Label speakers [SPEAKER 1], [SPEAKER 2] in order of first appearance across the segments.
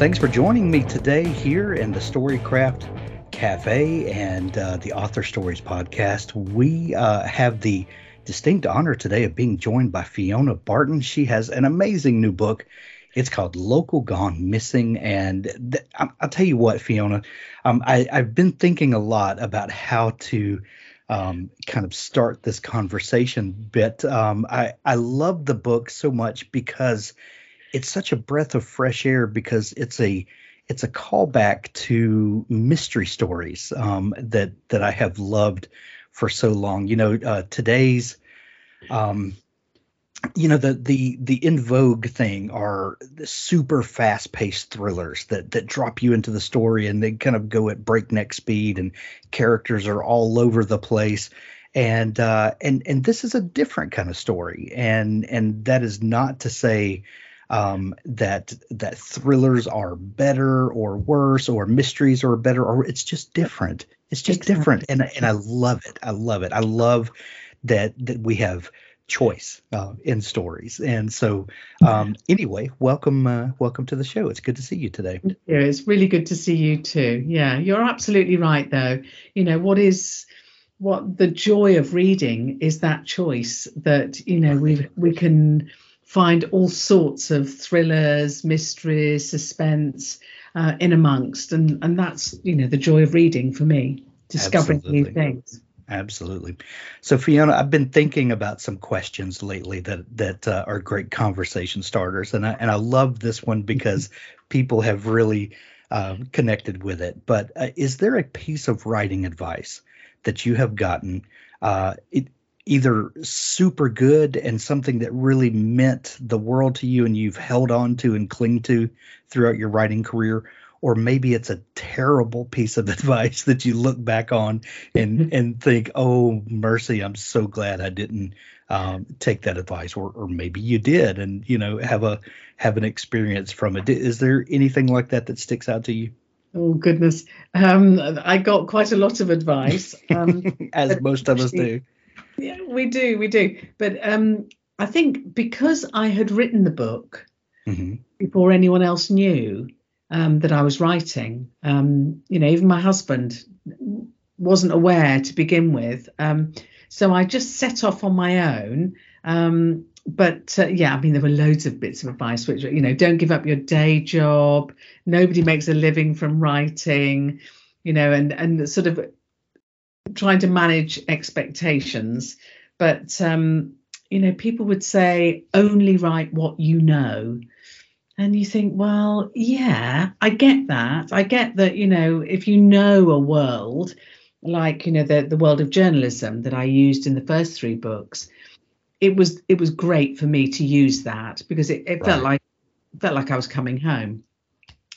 [SPEAKER 1] Thanks for joining me today here in the Storycraft Cafe and uh, the Author Stories podcast. We uh, have the distinct honor today of being joined by Fiona Barton. She has an amazing new book. It's called Local Gone Missing. And th- I'll tell you what, Fiona, um, I, I've been thinking a lot about how to um, kind of start this conversation. But um, I, I love the book so much because it's such a breath of fresh air because it's a it's a callback to mystery stories um, that that I have loved for so long. You know, uh, today's, um, you know, the the the in vogue thing are super fast paced thrillers that that drop you into the story and they kind of go at breakneck speed and characters are all over the place. And uh, and and this is a different kind of story, and and that is not to say um, that that thrillers are better or worse or mysteries are better or it's just different. It's just exactly. different, and and I love it. I love it. I love that that we have choice uh, in stories. And so, um, anyway, welcome uh, welcome to the show. It's good to see you today.
[SPEAKER 2] Yeah, it's really good to see you too. Yeah, you're absolutely right though. You know what is what the joy of reading is that choice that you know we we can find all sorts of thrillers, mysteries, suspense uh, in amongst, and and that's you know the joy of reading for me, discovering Absolutely. new things.
[SPEAKER 1] Absolutely. So Fiona, I've been thinking about some questions lately that that uh, are great conversation starters, and I and I love this one because people have really uh, connected with it. But uh, is there a piece of writing advice that you have gotten? Uh, it, either super good and something that really meant the world to you and you've held on to and cling to throughout your writing career or maybe it's a terrible piece of advice that you look back on and and think oh mercy i'm so glad i didn't um, take that advice or or maybe you did and you know have a have an experience from it. Is there anything like that that sticks out to you?
[SPEAKER 2] Oh goodness, um, I got quite a lot of advice, um,
[SPEAKER 1] as most of us do.
[SPEAKER 2] Yeah, we do, we do. But um, I think because I had written the book mm-hmm. before anyone else knew um, that I was writing, um, you know, even my husband wasn't aware to begin with. Um, so I just set off on my own. Um, but uh, yeah, I mean, there were loads of bits of advice, which you know, don't give up your day job. Nobody makes a living from writing, you know, and and sort of trying to manage expectations. But um, you know, people would say only write what you know. And you think, well, yeah, I get that. I get that, you know, if you know a world, like, you know, the, the world of journalism that I used in the first three books, it was it was great for me to use that because it, it right. felt like felt like I was coming home.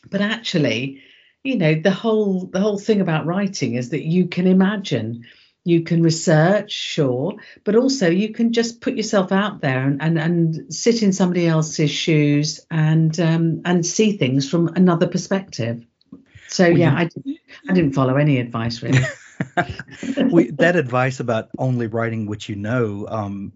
[SPEAKER 2] But actually, you know the whole the whole thing about writing is that you can imagine you can research sure but also you can just put yourself out there and and, and sit in somebody else's shoes and um, and see things from another perspective. So well, yeah you, I, didn't, I didn't follow any advice really.
[SPEAKER 1] We, that advice about only writing what you know um,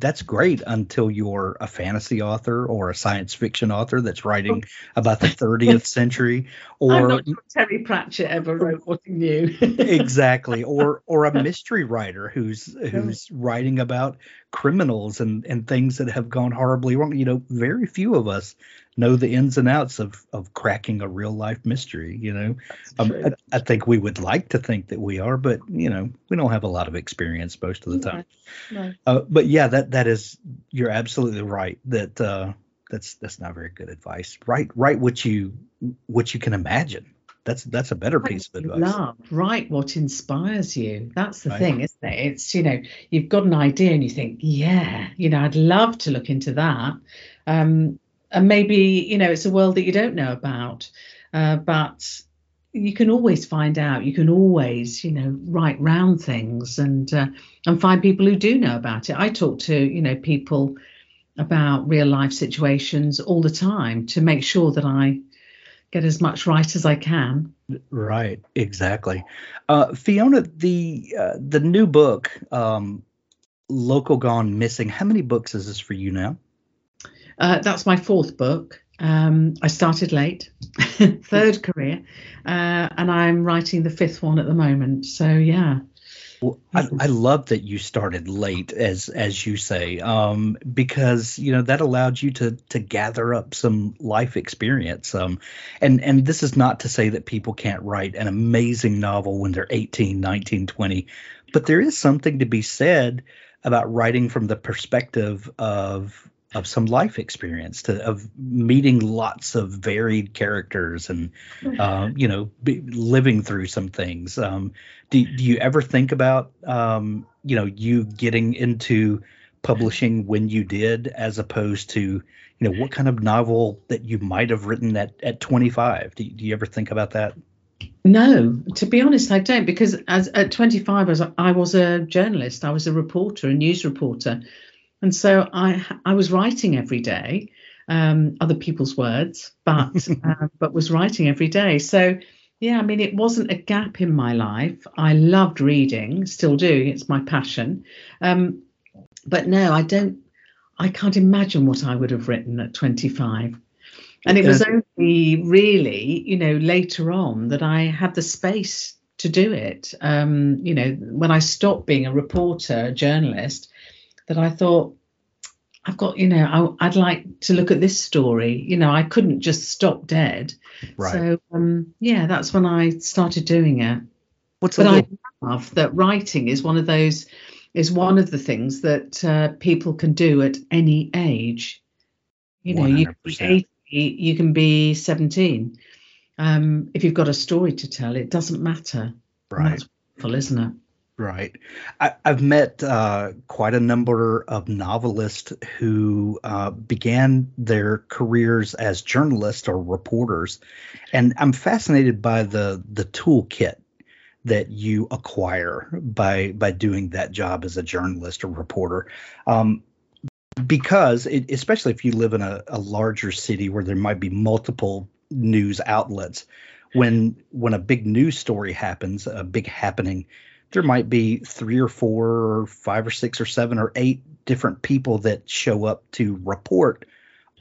[SPEAKER 1] that's great until you're a fantasy author or a science fiction author that's writing about the 30th century
[SPEAKER 2] or I'm not sure Terry Pratchett ever wrote what he knew.
[SPEAKER 1] exactly. Or or a mystery writer who's who's writing about criminals and and things that have gone horribly wrong. You know, very few of us know the ins and outs of of cracking a real life mystery. You know, um, I, I, think we would like to think that we are, but you know, we don't have a lot of experience most of the time. No. Uh, but yeah, that that is you're absolutely right. That uh, that's that's not very good advice. Write write what you what you can imagine. That's that's a better piece of advice.
[SPEAKER 2] Love, write what inspires you. That's the right. thing, isn't it? It's you know you've got an idea and you think, yeah, you know, I'd love to look into that. Um, and maybe you know it's a world that you don't know about, uh, but you can always find out. You can always you know write round things and uh, and find people who do know about it. I talk to you know people about real life situations all the time to make sure that I get as much right as I can.
[SPEAKER 1] Right, exactly. Uh, Fiona, the uh, the new book, um, Local Gone Missing. How many books is this for you now?
[SPEAKER 2] Uh, that's my fourth book. Um, I started late, third career, uh, and I'm writing the fifth one at the moment. So yeah.
[SPEAKER 1] Well, I, I, love that you started late, as as you say, um, because you know that allowed you to to gather up some life experience. Um, and and this is not to say that people can't write an amazing novel when they're 18, 19, 20, but there is something to be said about writing from the perspective of of some life experience to of meeting lots of varied characters and uh, you know be, living through some things. Um, do, do you ever think about um, you know you getting into publishing when you did as opposed to you know what kind of novel that you might have written at at 25 do, do you ever think about that?
[SPEAKER 2] No, to be honest, I don't because as at 25, as I was a journalist, I was a reporter, a news reporter, and so I I was writing every day, um, other people's words, but uh, but was writing every day. So yeah, I mean, it wasn't a gap in my life. I loved reading, still do. It's my passion. Um, but no, I don't. I can't imagine what I would have written at 25. And it was only really, you know, later on that I had the space to do it. Um, you know, when I stopped being a reporter, a journalist, that I thought, I've got, you know, I, would like to look at this story. You know, I couldn't just stop dead. Right. So, um, yeah, that's when I started doing it. What's but little... I love that writing is one of those, is one of the things that uh, people can do at any age. You know, 100%. you can be 80, you can be 17. Um, if you've got a story to tell, it doesn't matter.
[SPEAKER 1] Right. And that's
[SPEAKER 2] wonderful, isn't it?
[SPEAKER 1] Right. I, have met uh, quite a number of novelists who uh, began their careers as journalists or reporters, and I'm fascinated by the the toolkit that you acquire by by doing that job as a journalist or reporter. Um, because it, especially if you live in a, a larger city where there might be multiple news outlets, when when a big news story happens, a big happening there might be three or four or five or six or seven or eight different people that show up to report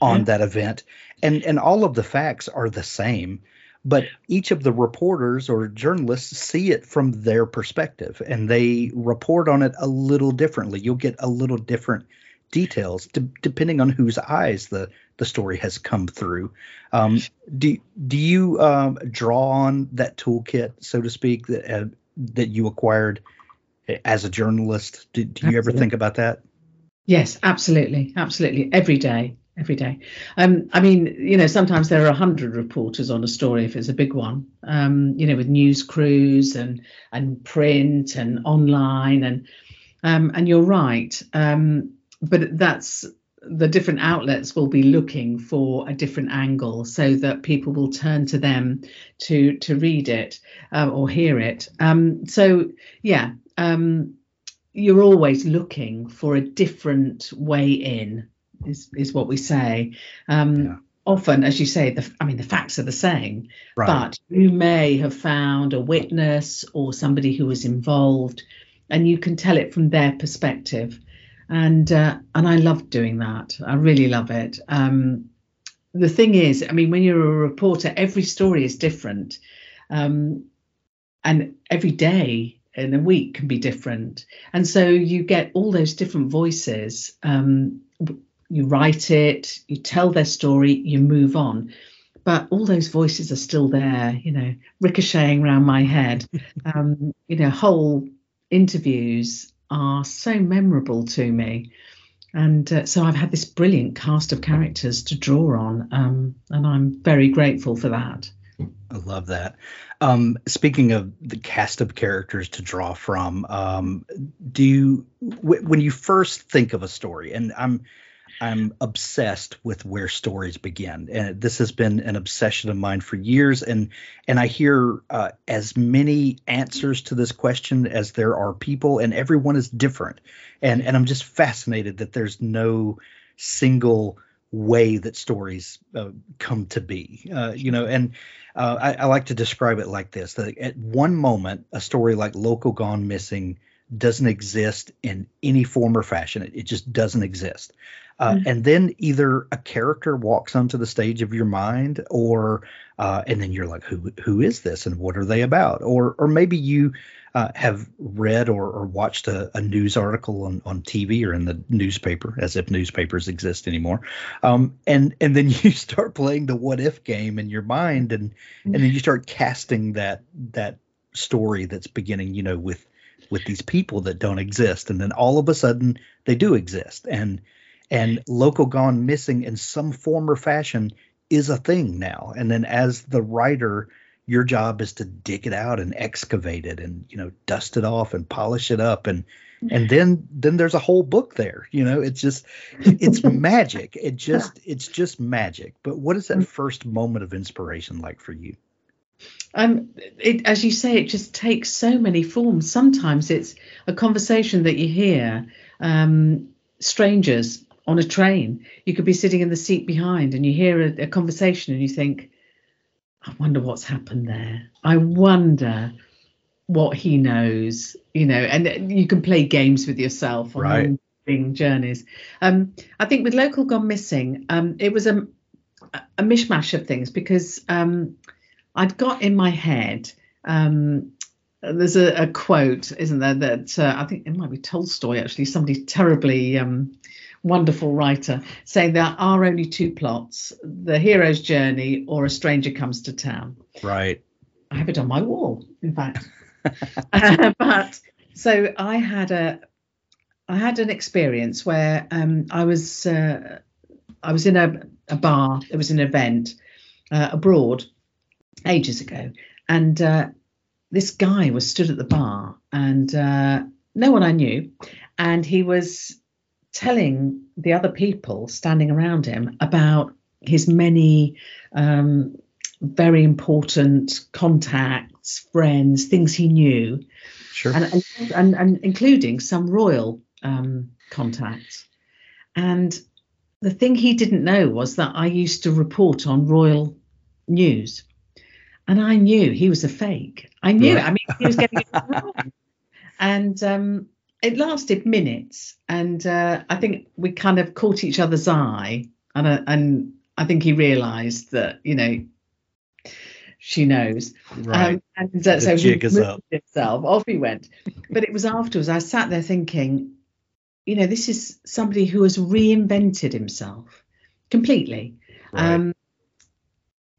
[SPEAKER 1] on that event. And and all of the facts are the same but each of the reporters or journalists see it from their perspective and they report on it a little differently. You'll get a little different details to, depending on whose eyes the the story has come through. Um, do do you um, draw on that toolkit so to speak that uh, that you acquired as a journalist. Do, do you ever think about that?
[SPEAKER 2] Yes, absolutely, absolutely. Every day, every day. Um, I mean, you know, sometimes there are a hundred reporters on a story if it's a big one. Um, you know, with news crews and and print and online and um, and you're right. Um, but that's the different outlets will be looking for a different angle so that people will turn to them to to read it uh, or hear it um, so yeah um, you're always looking for a different way in is is what we say um, yeah. often as you say the i mean the facts are the same right. but you may have found a witness or somebody who was involved and you can tell it from their perspective and uh, and I love doing that. I really love it. Um, the thing is, I mean, when you're a reporter, every story is different, um, and every day in a week can be different, and so you get all those different voices. Um, you write it, you tell their story, you move on. But all those voices are still there, you know, ricocheting around my head. Um, you know, whole interviews are so memorable to me. And uh, so I've had this brilliant cast of characters to draw on, um, and I'm very grateful for that.
[SPEAKER 1] I love that. Um, speaking of the cast of characters to draw from, um, do you w- when you first think of a story, and I'm I'm obsessed with where stories begin, and this has been an obsession of mine for years. And and I hear uh, as many answers to this question as there are people, and everyone is different. And and I'm just fascinated that there's no single way that stories uh, come to be. Uh, you know, and uh, I, I like to describe it like this: that at one moment, a story like "Local Gone Missing." doesn't exist in any form or fashion. It, it just doesn't exist. Uh, mm-hmm. And then either a character walks onto the stage of your mind, or uh, and then you're like, who who is this and what are they about? Or or maybe you uh, have read or, or watched a, a, news article on, on TV or in the newspaper, as if newspapers exist anymore. Um, and and then you start playing the what if game in your mind, and and then you start casting that that story that's beginning, you know, with with these people that don't exist, and then all of a sudden they do exist, and and local gone missing in some form or fashion is a thing now. And then as the writer, your job is to dig it out and excavate it and you know dust it off and polish it up and and then then there's a whole book there you know it's just it's magic it just it's just magic but what is that mm. first moment of inspiration like for you
[SPEAKER 2] um, it, as you say, it just takes so many forms. Sometimes it's a conversation that you hear, um, strangers on a train. You could be sitting in the seat behind and you hear a, a conversation and you think, I wonder what's happened there. I wonder what he knows, you know, and you can play games with yourself on right. journeys. Um, I think with Local Gone Missing, um, it was a, a mishmash of things because um, I'd got in my head. Um, there's a, a, quote, isn't there, that uh, I think it might be Tolstoy actually, somebody terribly um, wonderful writer, saying there are only two plots: the hero's journey or a stranger comes to town.
[SPEAKER 1] Right.
[SPEAKER 2] I have it on my wall, in fact. uh, but so I had a, I had an experience where um, I was, uh, I was in a, a bar. It was an event uh, abroad ages ago, and uh, this guy was stood at the bar, and uh, no one I knew, and he was telling the other people standing around him about his many um, very important contacts, friends, things he knew,
[SPEAKER 1] sure,
[SPEAKER 2] and and, and, and including some royal um, contacts. And the thing he didn't know was that I used to report on royal news and I knew he was a fake. I knew. I mean, he was getting it wrong. And um, it lasted minutes, and uh, I think we kind of caught each other's eye, and uh, and I think he realised that you know she knows.
[SPEAKER 1] Right. Um,
[SPEAKER 2] and uh, so he himself. Off he went. But it was afterwards. I sat there thinking, you know, this is somebody who has reinvented himself completely. Right. Um,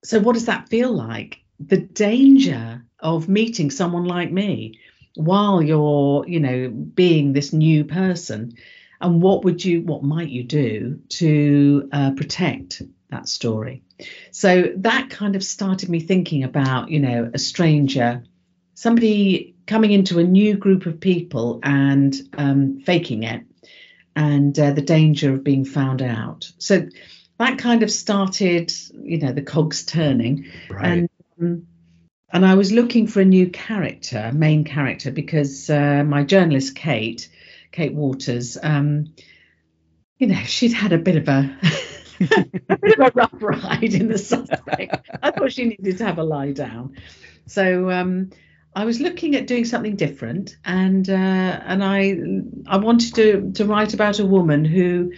[SPEAKER 2] so what does that feel like? the danger of meeting someone like me while you're, you know, being this new person. And what would you, what might you do to uh, protect that story? So that kind of started me thinking about, you know, a stranger, somebody coming into a new group of people and um, faking it, and uh, the danger of being found out. So that kind of started, you know, the cogs turning.
[SPEAKER 1] Right. And
[SPEAKER 2] um, and I was looking for a new character, main character, because uh, my journalist Kate, Kate Waters, um, you know, she'd had a bit of a, a bit of a rough ride in the suspect. I thought she needed to have a lie down. So um, I was looking at doing something different, and uh, and I I wanted to to write about a woman who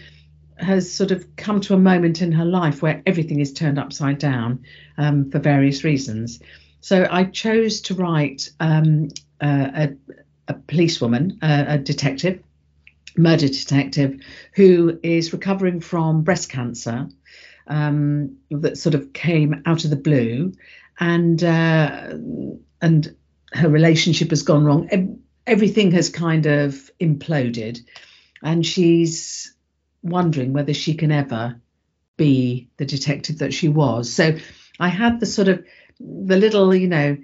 [SPEAKER 2] has sort of come to a moment in her life where everything is turned upside down um, for various reasons. So I chose to write um, uh, a, a policewoman, a detective, murder detective, who is recovering from breast cancer um, that sort of came out of the blue, and uh, and her relationship has gone wrong. Everything has kind of imploded, and she's wondering whether she can ever be the detective that she was. So I had the sort of the little, you know,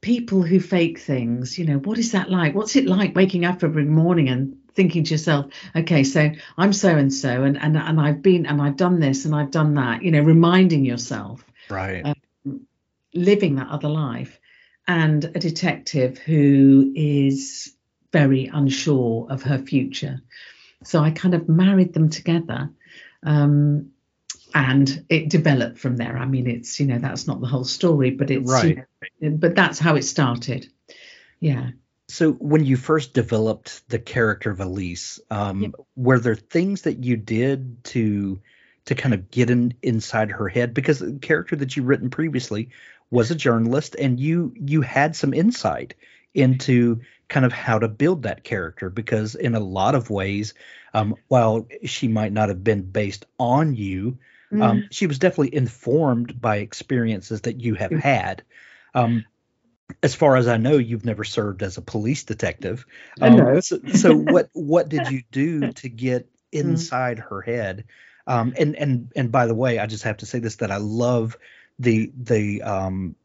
[SPEAKER 2] people who fake things, you know, what is that like? What's it like waking up every morning and thinking to yourself, okay, so I'm so and so, and and and I've been and I've done this and I've done that. You know, reminding yourself,
[SPEAKER 1] right,
[SPEAKER 2] um, living that other life, and a detective who is very unsure of her future. So I kind of married them together. Um, and it developed from there. I mean, it's you know that's not the whole story, but it's
[SPEAKER 1] right.
[SPEAKER 2] You know, but that's how it started. Yeah.
[SPEAKER 1] So when you first developed the character of Elise, um, yeah. were there things that you did to to kind of get in inside her head? Because the character that you've written previously was a journalist, and you you had some insight into kind of how to build that character. Because in a lot of ways, um, while she might not have been based on you, um, mm. she was definitely informed by experiences that you have had. Um, as far as I know, you've never served as a police detective.
[SPEAKER 2] Um, I know.
[SPEAKER 1] so, so, what what did you do to get mm. inside mm. her head? Um, and and and by the way, I just have to say this that I love the the um,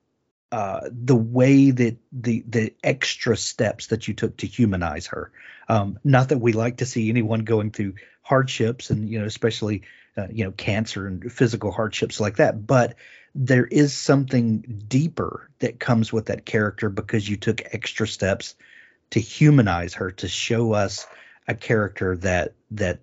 [SPEAKER 1] uh, the way that the the extra steps that you took to humanize her. Um, not that we like to see anyone going through hardships, and you know, especially uh, you know, cancer and physical hardships like that, but there is something deeper that comes with that character because you took extra steps to humanize her to show us a character that that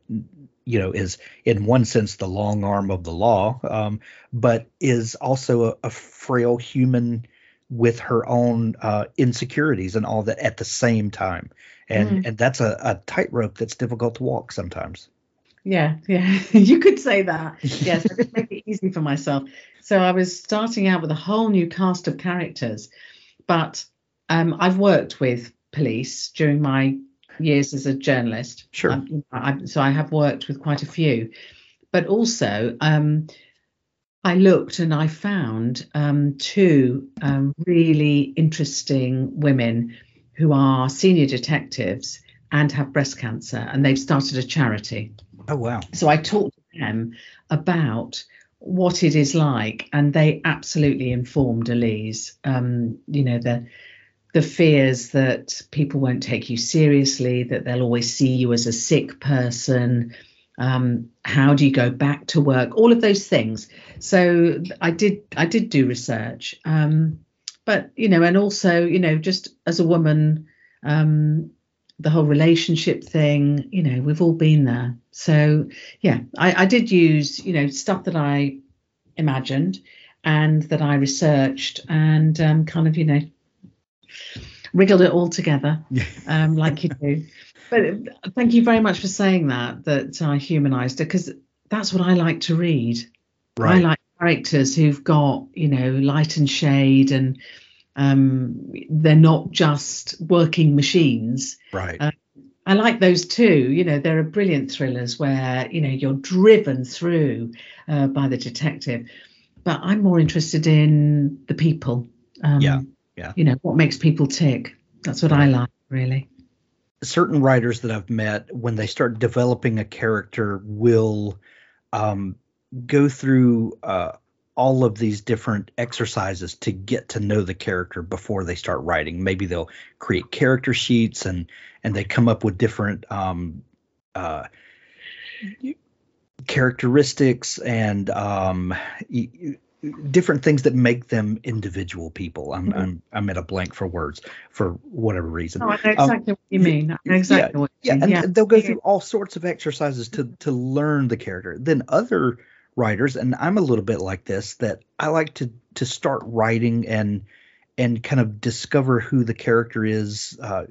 [SPEAKER 1] you know is in one sense the long arm of the law um, but is also a, a, frail human with her own uh, insecurities and all that at the same time and mm. and that's a, a tightrope that's difficult to walk sometimes
[SPEAKER 2] yeah, yeah, you could say that. Yes, I did make it easy for myself. So I was starting out with a whole new cast of characters, but um, I've worked with police during my years as a journalist.
[SPEAKER 1] Sure.
[SPEAKER 2] Um, I, so I have worked with quite a few, but also um, I looked and I found um, two um, really interesting women who are senior detectives and have breast cancer, and they've started a charity.
[SPEAKER 1] Oh, wow.
[SPEAKER 2] So I talked to them about what it is like, and they absolutely informed Elise. Um, you know, the the fears that people won't take you seriously, that they'll always see you as a sick person. Um, how do you go back to work? All of those things. So I did I did do research, um, but you know, and also you know, just as a woman, um, the whole relationship thing, you know, we've all been there. So yeah, I, I did use, you know, stuff that I imagined and that I researched and um, kind of, you know, wriggled it all together um, like you do. But uh, thank you very much for saying that, that I humanized it, because that's what I like to read.
[SPEAKER 1] Right.
[SPEAKER 2] I like characters who've got, you know, light and shade and um, they're not just working machines.
[SPEAKER 1] Right. Uh,
[SPEAKER 2] I like those too. You know, there are brilliant thrillers where you know you're driven through uh, by the detective, but I'm more interested in the people.
[SPEAKER 1] Um, yeah, yeah.
[SPEAKER 2] You know, what makes people tick. That's what I like, really.
[SPEAKER 1] Certain writers that I've met, when they start developing a character, will um, go through uh, all of these different exercises to get to know the character before they start writing. Maybe they'll create character sheets and and they come up with different um, uh, characteristics and um, different things that make them individual people. I'm mm-hmm. I'm I'm at a blank for words for whatever reason.
[SPEAKER 2] Oh, I know exactly um, what you mean. exactly
[SPEAKER 1] yeah,
[SPEAKER 2] what
[SPEAKER 1] yeah,
[SPEAKER 2] mean.
[SPEAKER 1] and
[SPEAKER 2] yeah.
[SPEAKER 1] they'll go through all sorts of exercises to to learn the character. Then other writers, and I'm a little bit like this, that I like to to start writing and and kind of discover who the character is uh,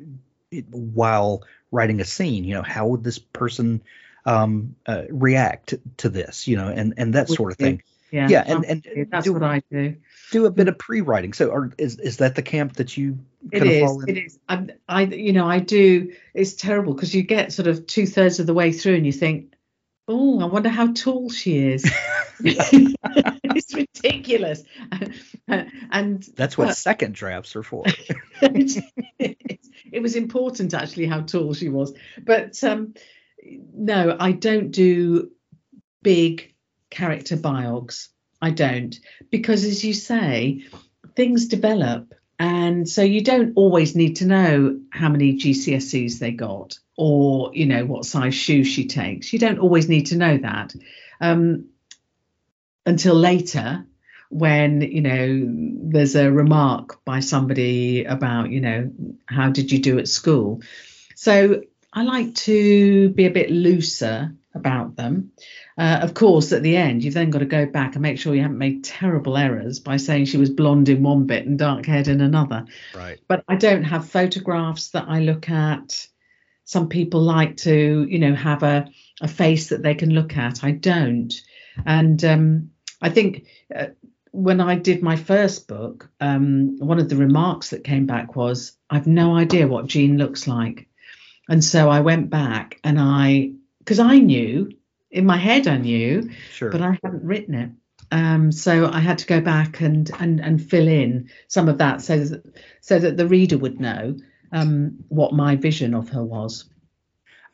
[SPEAKER 1] while writing a scene. You know, how would this person um, uh, react to this? You know, and and that sort of thing.
[SPEAKER 2] Yeah,
[SPEAKER 1] yeah, and and
[SPEAKER 2] that's do, what I do.
[SPEAKER 1] Do a bit of pre-writing. So, are, is is that the camp that you?
[SPEAKER 2] It is. It is. I, I, you know, I do. It's terrible because you get sort of two thirds of the way through and you think, oh, I wonder how tall she is. it's ridiculous. and
[SPEAKER 1] that's what second drafts are for.
[SPEAKER 2] it was important actually how tall she was. But um, no, I don't do big character biogs. I don't. Because as you say, things develop and so you don't always need to know how many GCSEs they got or you know what size shoe she takes. You don't always need to know that um, until later when you know there's a remark by somebody about you know how did you do at school. So I like to be a bit looser about them. Uh, of course, at the end, you've then got to go back and make sure you haven't made terrible errors by saying she was blonde in one bit and dark haired in another.
[SPEAKER 1] Right.
[SPEAKER 2] But I don't have photographs that I look at. Some people like to, you know, have a, a face that they can look at. I don't. And um, I think uh, when I did my first book, um, one of the remarks that came back was, I've no idea what Jean looks like. And so I went back and I, because I knew in my head I knew,
[SPEAKER 1] Sure.
[SPEAKER 2] but I hadn't written it. Um, so I had to go back and and and fill in some of that so that so that the reader would know um, what my vision of her was.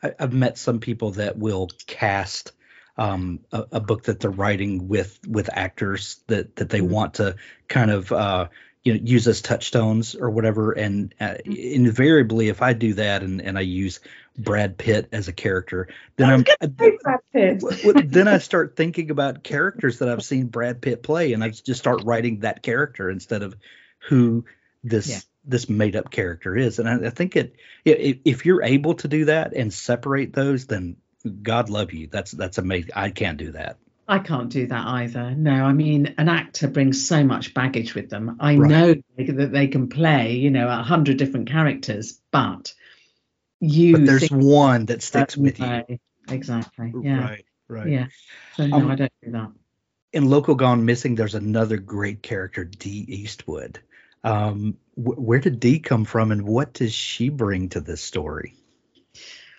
[SPEAKER 1] I, I've met some people that will cast um, a, a book that they're writing with with actors that that they
[SPEAKER 2] Mhm.
[SPEAKER 1] want to kind of uh, you know use as touchstones or whatever. And uh,
[SPEAKER 2] Mm-hmm.
[SPEAKER 1] invariably, if I do that and and I use Brad Pitt as a character, then
[SPEAKER 2] I
[SPEAKER 1] I'm
[SPEAKER 2] Brad Pitt.
[SPEAKER 1] w- w- then I start thinking about characters that I've seen Brad Pitt play, and I just start writing that character instead of who this
[SPEAKER 2] Yeah.
[SPEAKER 1] this made up character is. And I, I think it i- i- if you're able to do that and separate those, then God love you. That's that's amazing. I can't do that.
[SPEAKER 2] I can't do that either. No, I mean, an actor brings so much baggage with them. I
[SPEAKER 1] Right.
[SPEAKER 2] know that they can play, you know, a hundred different characters, but you
[SPEAKER 1] But there's one that sticks with you.
[SPEAKER 2] way. Exactly. Yeah.
[SPEAKER 1] Right. Right.
[SPEAKER 2] Yeah. So no,
[SPEAKER 1] Um,
[SPEAKER 2] I don't do that.
[SPEAKER 1] in Local Gone Missing, there's another great character, Dee Eastwood. Um, wh- where did Dee come from, and what does she bring to this story?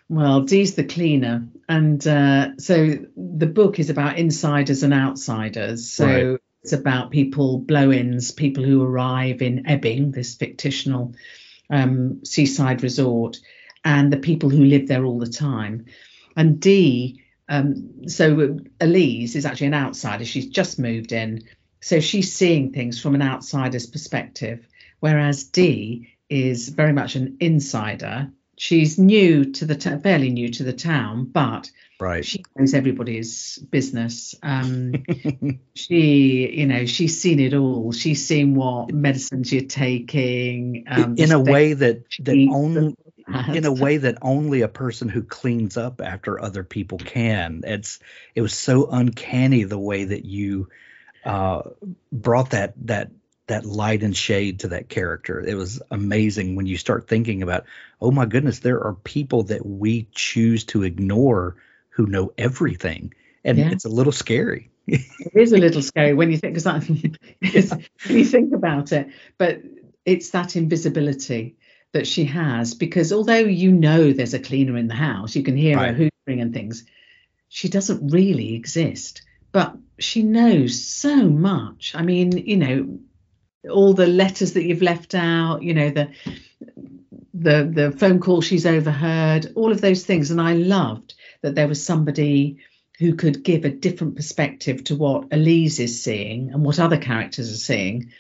[SPEAKER 2] Well, Dee's the cleaner, and uh, so the book is about insiders and outsiders. So
[SPEAKER 1] Right.
[SPEAKER 2] it's about people, blow-ins, people who arrive in Ebbing, this fictional um, seaside resort, and the people who live there all the time. And Dee, um, so Elise is actually an outsider. She's just moved in, so she's seeing things from an outsider's perspective, whereas Dee is very much an insider. She's new to the t- fairly new to the town, but
[SPEAKER 1] Right.
[SPEAKER 2] she knows everybody's business. Um, she, you know, she's seen it all. She's seen what medicines you're taking. Um,
[SPEAKER 1] in a way that that only in a way that only a person who cleans up after other people can. It's it was so uncanny the way that you uh, brought that that that light and shade to that character. It was amazing when you start thinking about, oh my goodness, there are people that we choose to ignore who know everything, and
[SPEAKER 2] Yeah.
[SPEAKER 1] it's a little scary.
[SPEAKER 2] it is a little scary when you think because when you think about it but it's that invisibility that she has because although you know there's a cleaner in the house you can hear
[SPEAKER 1] Right.
[SPEAKER 2] her hoovering and things she doesn't really exist but she knows so much i mean you know all the letters that you've left out you know the the the phone call she's overheard all of those things and i loved that there was somebody who could give a different perspective to what Elise is seeing and what other characters are seeing.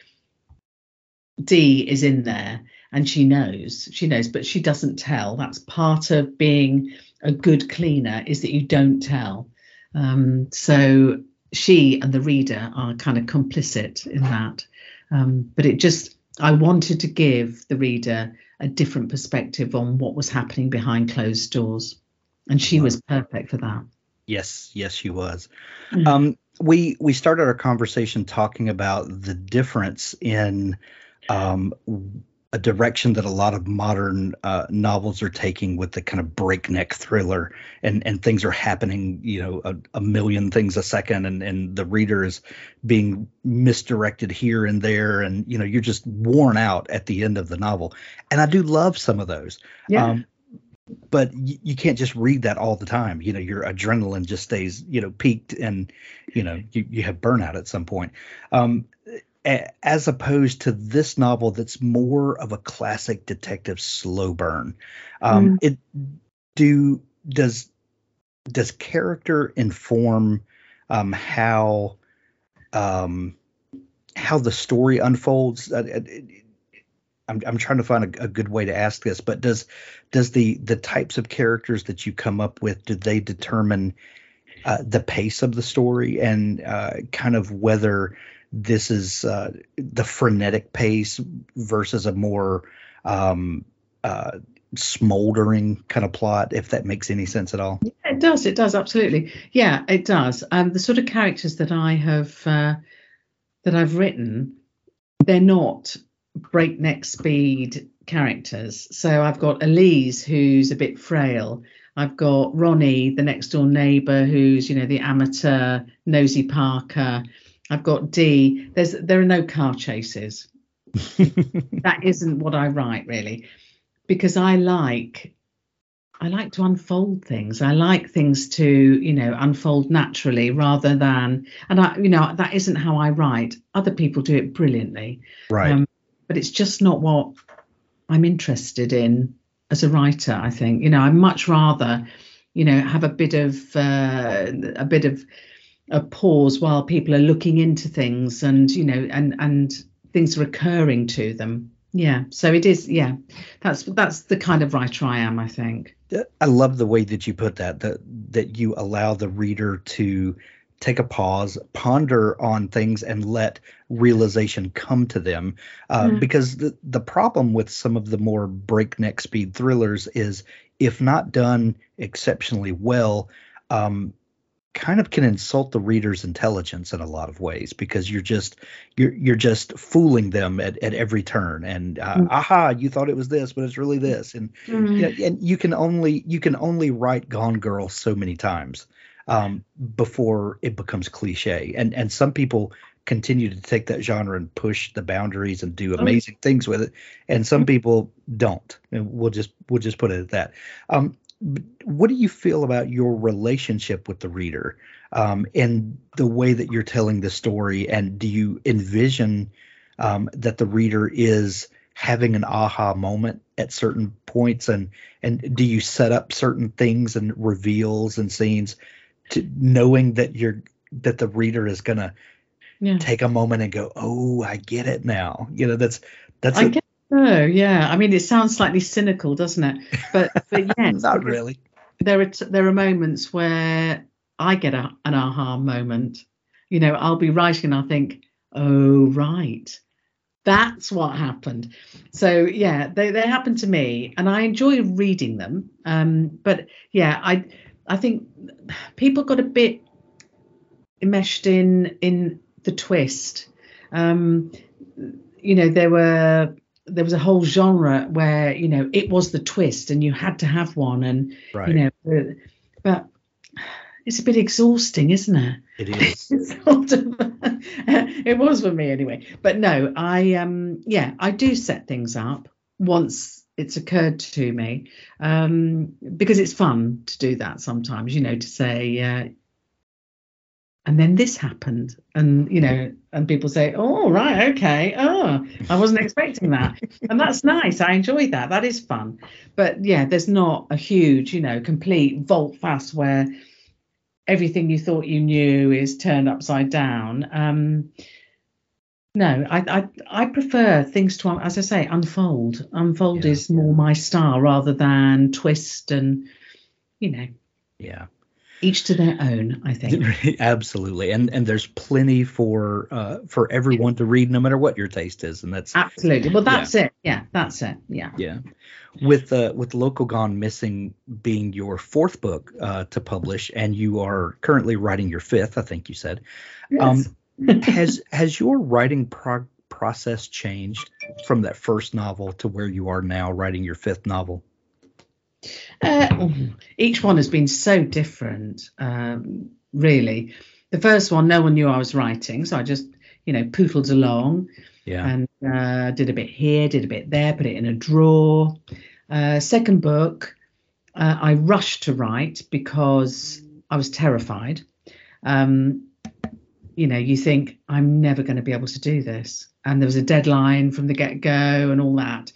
[SPEAKER 2] Dee is in there and she knows, she knows, but she doesn't tell. That's part of being a good cleaner is that you don't tell. Um, so she and the reader are kind of complicit in that. Um, but it just, I wanted to give the reader a different perspective on what was happening behind closed doors. And she was perfect for that.
[SPEAKER 1] Yes, yes, she was.
[SPEAKER 2] Mm.
[SPEAKER 1] Um, we we started our conversation talking about the difference in um, a direction that a lot of modern uh, novels are taking with the kind of breakneck thriller, and and things are happening, you know, a, a million things a second, and and the reader is being misdirected here and there, and you know, you're just worn out at the end of the novel. And I do love some of those.
[SPEAKER 2] Yeah.
[SPEAKER 1] Um, but y- you can't just read that all the time. You know, your adrenaline just stays, you know, peaked and, you know, you, you have burnout at some point. Um, as opposed to this novel that's more of a classic detective slow burn. Um, It do does does character inform um, how um, how the story unfolds? Uh, uh, I'm I'm trying to find a, a, good way to ask this, but does does the the types of characters that you come up with do they determine uh, the pace of the story and uh, kind of whether this is uh, the frenetic pace versus a more um, uh, smoldering kind of plot, if that makes any sense at all.
[SPEAKER 2] Yeah, it does. It does absolutely. Yeah, it does. Um, the sort of characters that I have uh, that I've written, they're not breakneck speed characters. So I've got Elise, who's a bit frail. I've got Ronnie, the next door neighbour, who's you know the amateur nosy Parker. I've got Dee. There's there are no car chases. that isn't what I write really, because I like I like to unfold things. I like things to you know unfold naturally rather than and I you know that isn't how I write. Other people do it brilliantly.
[SPEAKER 1] Right. Um,
[SPEAKER 2] but it's just not what I'm interested in as a writer. I think you know I'd much rather you know have a bit of uh, a bit of a pause while people are looking into things and you know and and things are occurring to them. Yeah. So it is yeah. That's that's the kind of writer i am i think.
[SPEAKER 1] I love the way that you put that that that you allow the reader to take a pause ponder on things and let realization come to them. Uh, mm. because the, the problem with some of the more breakneck speed thrillers is if not done exceptionally well um, kind of can insult the reader's intelligence in a lot of ways because you're just you're you're just fooling them at, at every turn and uh, mm. aha you thought it was this but it's really this and mm. you know, and you can only you can only write Gone Girl so many times um, before it becomes cliche and and some people continue to take that genre and push the boundaries and do oh, amazing oh. things with it and some mm. people don't and we'll just we'll just put it at that um, what do you feel about your relationship with the reader um, and the way that you're telling the story? And do you envision um, that the reader is having an aha moment at certain points? And and do you set up certain things and reveals and scenes to knowing that you're that the reader is gonna yeah. take a moment and go, oh, I get it now. You know, that's that's.
[SPEAKER 2] I a, get Oh yeah, I mean it sounds slightly cynical, doesn't it? But but yes,
[SPEAKER 1] not really.
[SPEAKER 2] There are t- there are moments where I get a, an aha moment. You know, I'll be writing and I'll think, oh right, that's what happened. So yeah, they they happen to me, and I enjoy reading them. Um, but yeah, I I think people got a bit enmeshed in in the twist. Um, you know, there were there was a whole genre where you know it was the twist and you had to have one and right. you know but it's a bit exhausting isn't it?
[SPEAKER 1] It is.
[SPEAKER 2] Sort of, it was for me anyway. But no i um yeah i do set things up once it's occurred to me um because it's fun to do that sometimes you know to say uh, and then this happened. And you know and people say oh right okay. Oh i wasn't expecting that. And that's nice. I enjoyed that. That is fun. But yeah there's not a huge you know complete vault fast where everything you thought you knew is turned upside down. Um no i i, I prefer things to as i say unfold. Unfold yeah. is more my style rather than twist and you know.
[SPEAKER 1] Yeah
[SPEAKER 2] each to their own i think.
[SPEAKER 1] Absolutely. And and there's plenty for uh for everyone to read no matter what your taste is and that's
[SPEAKER 2] absolutely. Well that's yeah. it. Yeah that's it. Yeah.
[SPEAKER 1] Yeah. With uh with local gone missing being your fourth book uh to publish and you are currently writing your fifth i think you said yes. um has has your writing pro- process changed from that first novel to where you are now writing your fifth novel
[SPEAKER 2] uh, each one has been so different, um, really. The first one, no one knew I was writing, so I just, you know, pootled along.
[SPEAKER 1] Yeah.
[SPEAKER 2] And uh, did a bit here, did a bit there, put it in a drawer. Uh, second book, uh, I rushed to write because I was terrified. Um, you know, you think I'm never going to be able to do this, and there was a deadline from the get go and all that.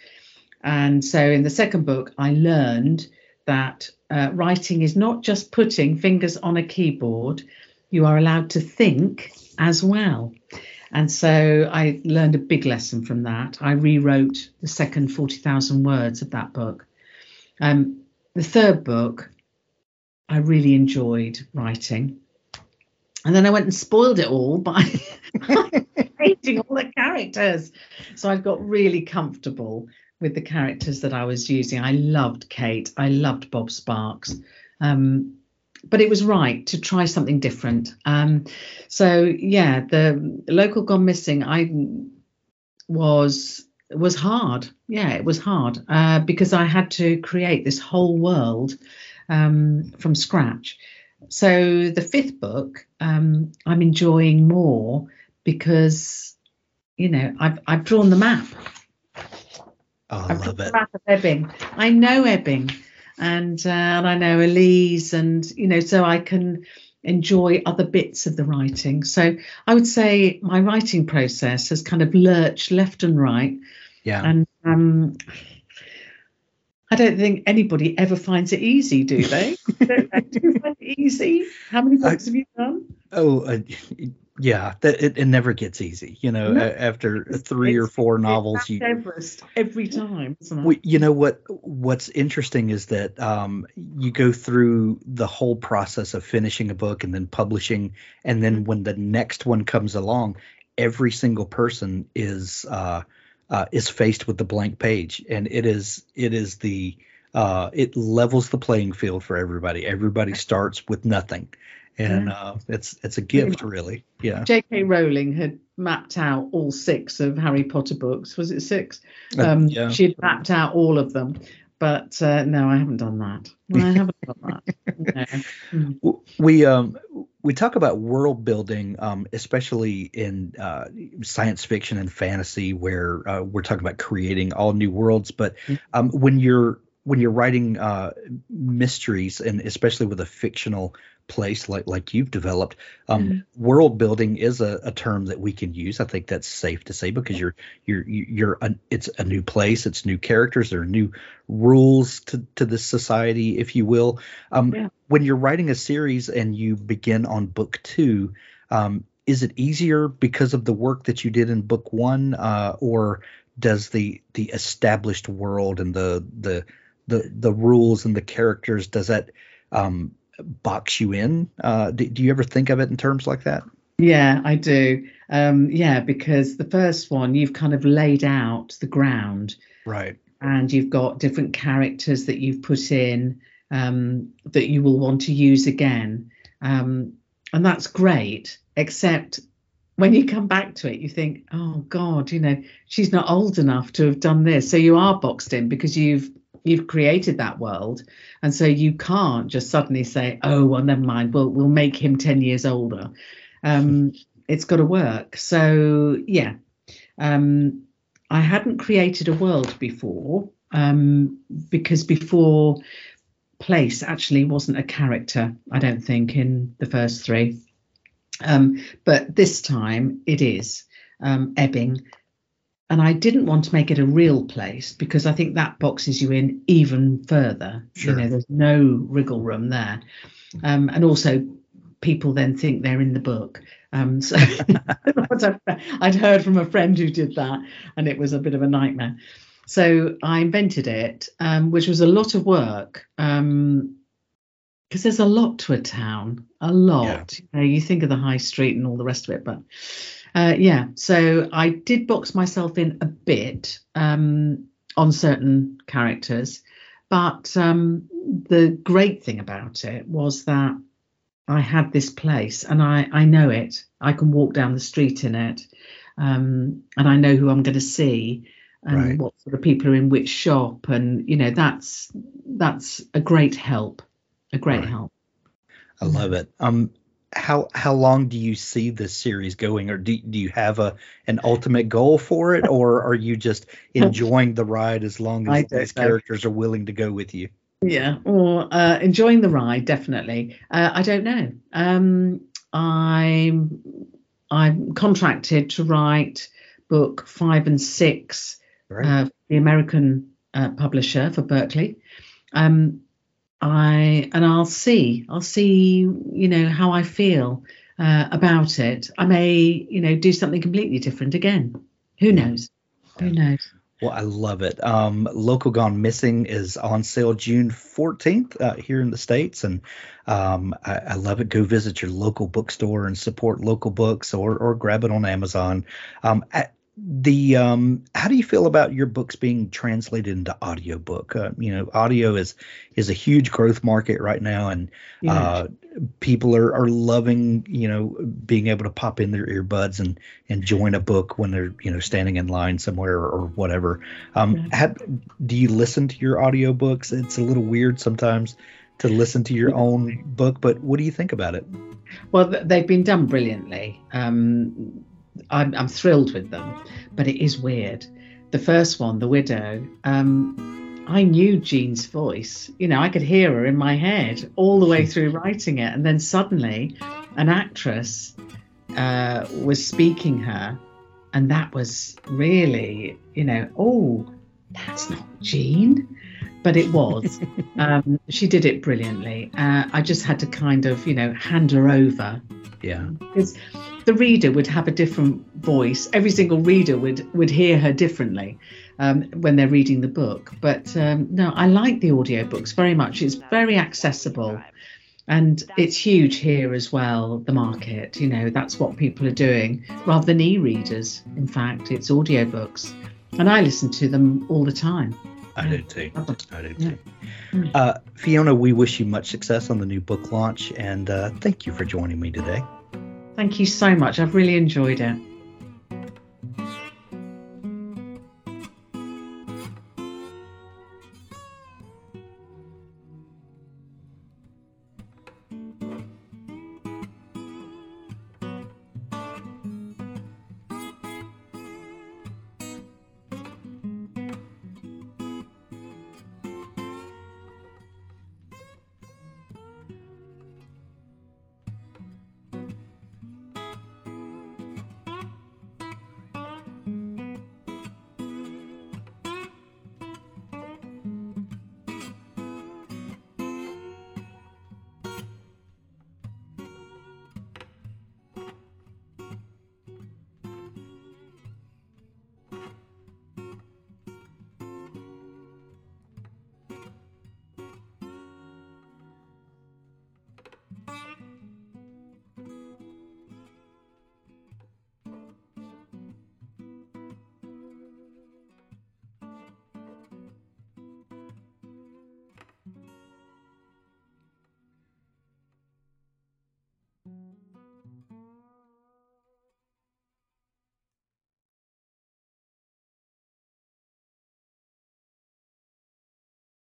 [SPEAKER 2] And so in the second book, I learned that uh, writing is not just putting fingers on a keyboard, you are allowed to think as well. And so I learned a big lesson from that. I rewrote the second 40,000 words of that book. Um, the third book, I really enjoyed writing. And then I went and spoiled it all by painting all the characters. So I got really comfortable with the characters that I was using. I loved Kate. I loved Bob Sparkes. Um, but it was right to try something different. Um, so yeah, the local gone missing. I was was hard. Yeah, it was hard uh, because I had to create this whole world um, from scratch. So the fifth book, um, I'm enjoying more because you know I've I've drawn the map.
[SPEAKER 1] Oh, I love it.
[SPEAKER 2] Ebbing. I know Ebbing, and uh, and I know Elise, and you know, so I can enjoy other bits of the writing. So I would say my writing process has kind of lurched left and right,
[SPEAKER 1] Yeah.
[SPEAKER 2] and um, I don't think anybody ever finds it easy, do they? do you find it easy? How many books have you done?
[SPEAKER 1] Oh, uh, yeah. That it, it never gets easy. You know,
[SPEAKER 2] No.
[SPEAKER 1] after three or four novels, you
[SPEAKER 2] Everest every time.
[SPEAKER 1] We, you know what? What's interesting is that um, you go through the whole process of finishing a book and then publishing, and then when the next one comes along, every single person is uh, uh, is faced with the blank page, and it is it is the uh, it levels the playing field for everybody. Everybody starts with nothing, and uh, it's it's a gift, really. Yeah.
[SPEAKER 2] J.K. Rowling had mapped out all six of Harry Potter books. Was it six?
[SPEAKER 1] Uh,
[SPEAKER 2] Um,
[SPEAKER 1] yeah.
[SPEAKER 2] She had mapped out all of them. But uh, no, I haven't done that. I haven't done that. No. Mm.
[SPEAKER 1] We um we talk about world building um especially in uh science fiction and fantasy where uh, we're talking about creating all new worlds but um when you're when you're writing uh mysteries and especially with a fictional place like like you've developed um
[SPEAKER 2] Mhm.
[SPEAKER 1] world building is a, a term that we can use i think that's safe to say because you're you're you're a, it's a new place it's new characters there are new rules to to this society if you will um
[SPEAKER 2] Yeah.
[SPEAKER 1] when you're writing a series and you begin on book two um is it easier because of the work that you did in book one uh or does the the established world and the the the the rules and the characters does that um box you in uh do, do you ever think of it in terms like that
[SPEAKER 2] Yeah, I do. Um, yeah, because the first one, you've kind of laid out the ground
[SPEAKER 1] right
[SPEAKER 2] and you've got different characters that you've put in um, that you will want to use again. Um, and that's great, except when you come back to it, you think, oh God, you know, she's not old enough to have done this. So you are boxed in because you've you've created that world. And so you can't just suddenly say, oh, well, never mind, we'll we'll make him 10 years older. Um, it's got to work. So yeah. Um, I hadn't created a world before um, because before place actually wasn't a character, I don't think, in the first three. Um, but this time it is um, Ebbing. And I didn't want to make it a real place because I think that boxes you in even further.
[SPEAKER 1] Sure.
[SPEAKER 2] You know, there's no wriggle room there. Um, and also, people then think they're in the book. Um, so I'd heard from a friend who did that, and it was a bit of a nightmare. So I invented it, um, which was a lot of work because there's a lot to a town, a lot. Yeah. You, know, you think of the high street and all the rest of it, but uh, yeah. So I did box myself in a bit um, on certain characters, but um, the great thing about it was that I had this place and I, I know it. I can walk down the street in it um, and I know who I'm going to see and
[SPEAKER 1] Right.
[SPEAKER 2] what sort of people are in which shop. And, you know, that's that's a great help, a great
[SPEAKER 1] Right.
[SPEAKER 2] help.
[SPEAKER 1] I love it. Um, how how long do you see this series going, or do do you have a an ultimate goal for it, or are you just enjoying the ride as long as these
[SPEAKER 2] know.
[SPEAKER 1] characters are willing to go with you?
[SPEAKER 2] Yeah, or uh, enjoying the ride, definitely. Uh, I don't know. Um, I'm I'm contracted to write book five and six
[SPEAKER 1] Right.
[SPEAKER 2] uh, the American uh, publisher for Berkley. Um, I and I'll see. I'll see. You know how I feel uh, about it, I may, you know, do something completely different again. Who knows? Who knows?
[SPEAKER 1] Well, I love it. Um, Local Gone Missing is on sale June 14th uh, here in the States. And um, I, I, love it. Go visit your local bookstore and support local books or, or grab it on Amazon. Um, at, the um how do you feel about your books being translated into audiobook? Uh, you know audio is is a huge growth market right now and uh people are are loving you know being able to pop in their earbuds and and join a book when they're you know standing in line somewhere or, or whatever. Um yeah. do you listen to your audiobooks? It's a little weird sometimes to listen to your own book but what do you think about it?
[SPEAKER 2] Well they've been done brilliantly. Um I'm, I'm thrilled with them, but it is weird. The first one, The Widow, um, I knew Jean's voice. You know, I could hear her in my head all the way through writing it. And then suddenly, an actress uh, was speaking her. And that was really, you know, oh, that's not Jean. But it was. um, she did it brilliantly. Uh, I just had to kind of, you know, hand her over.
[SPEAKER 1] Yeah.
[SPEAKER 2] Because the reader would have a different voice. Every single reader would would hear her differently um, when they're reading the book. But um, no, I like the audiobooks very much. It's very accessible. And it's huge here as well, the market. You know, that's what people are doing rather than e readers. In fact, it's audiobooks. And I listen to them all the time.
[SPEAKER 1] I do too. I do too. Uh, Fiona, we wish you much success on the new book launch and uh, thank you for joining me today.
[SPEAKER 2] Thank you so much. I've really enjoyed it.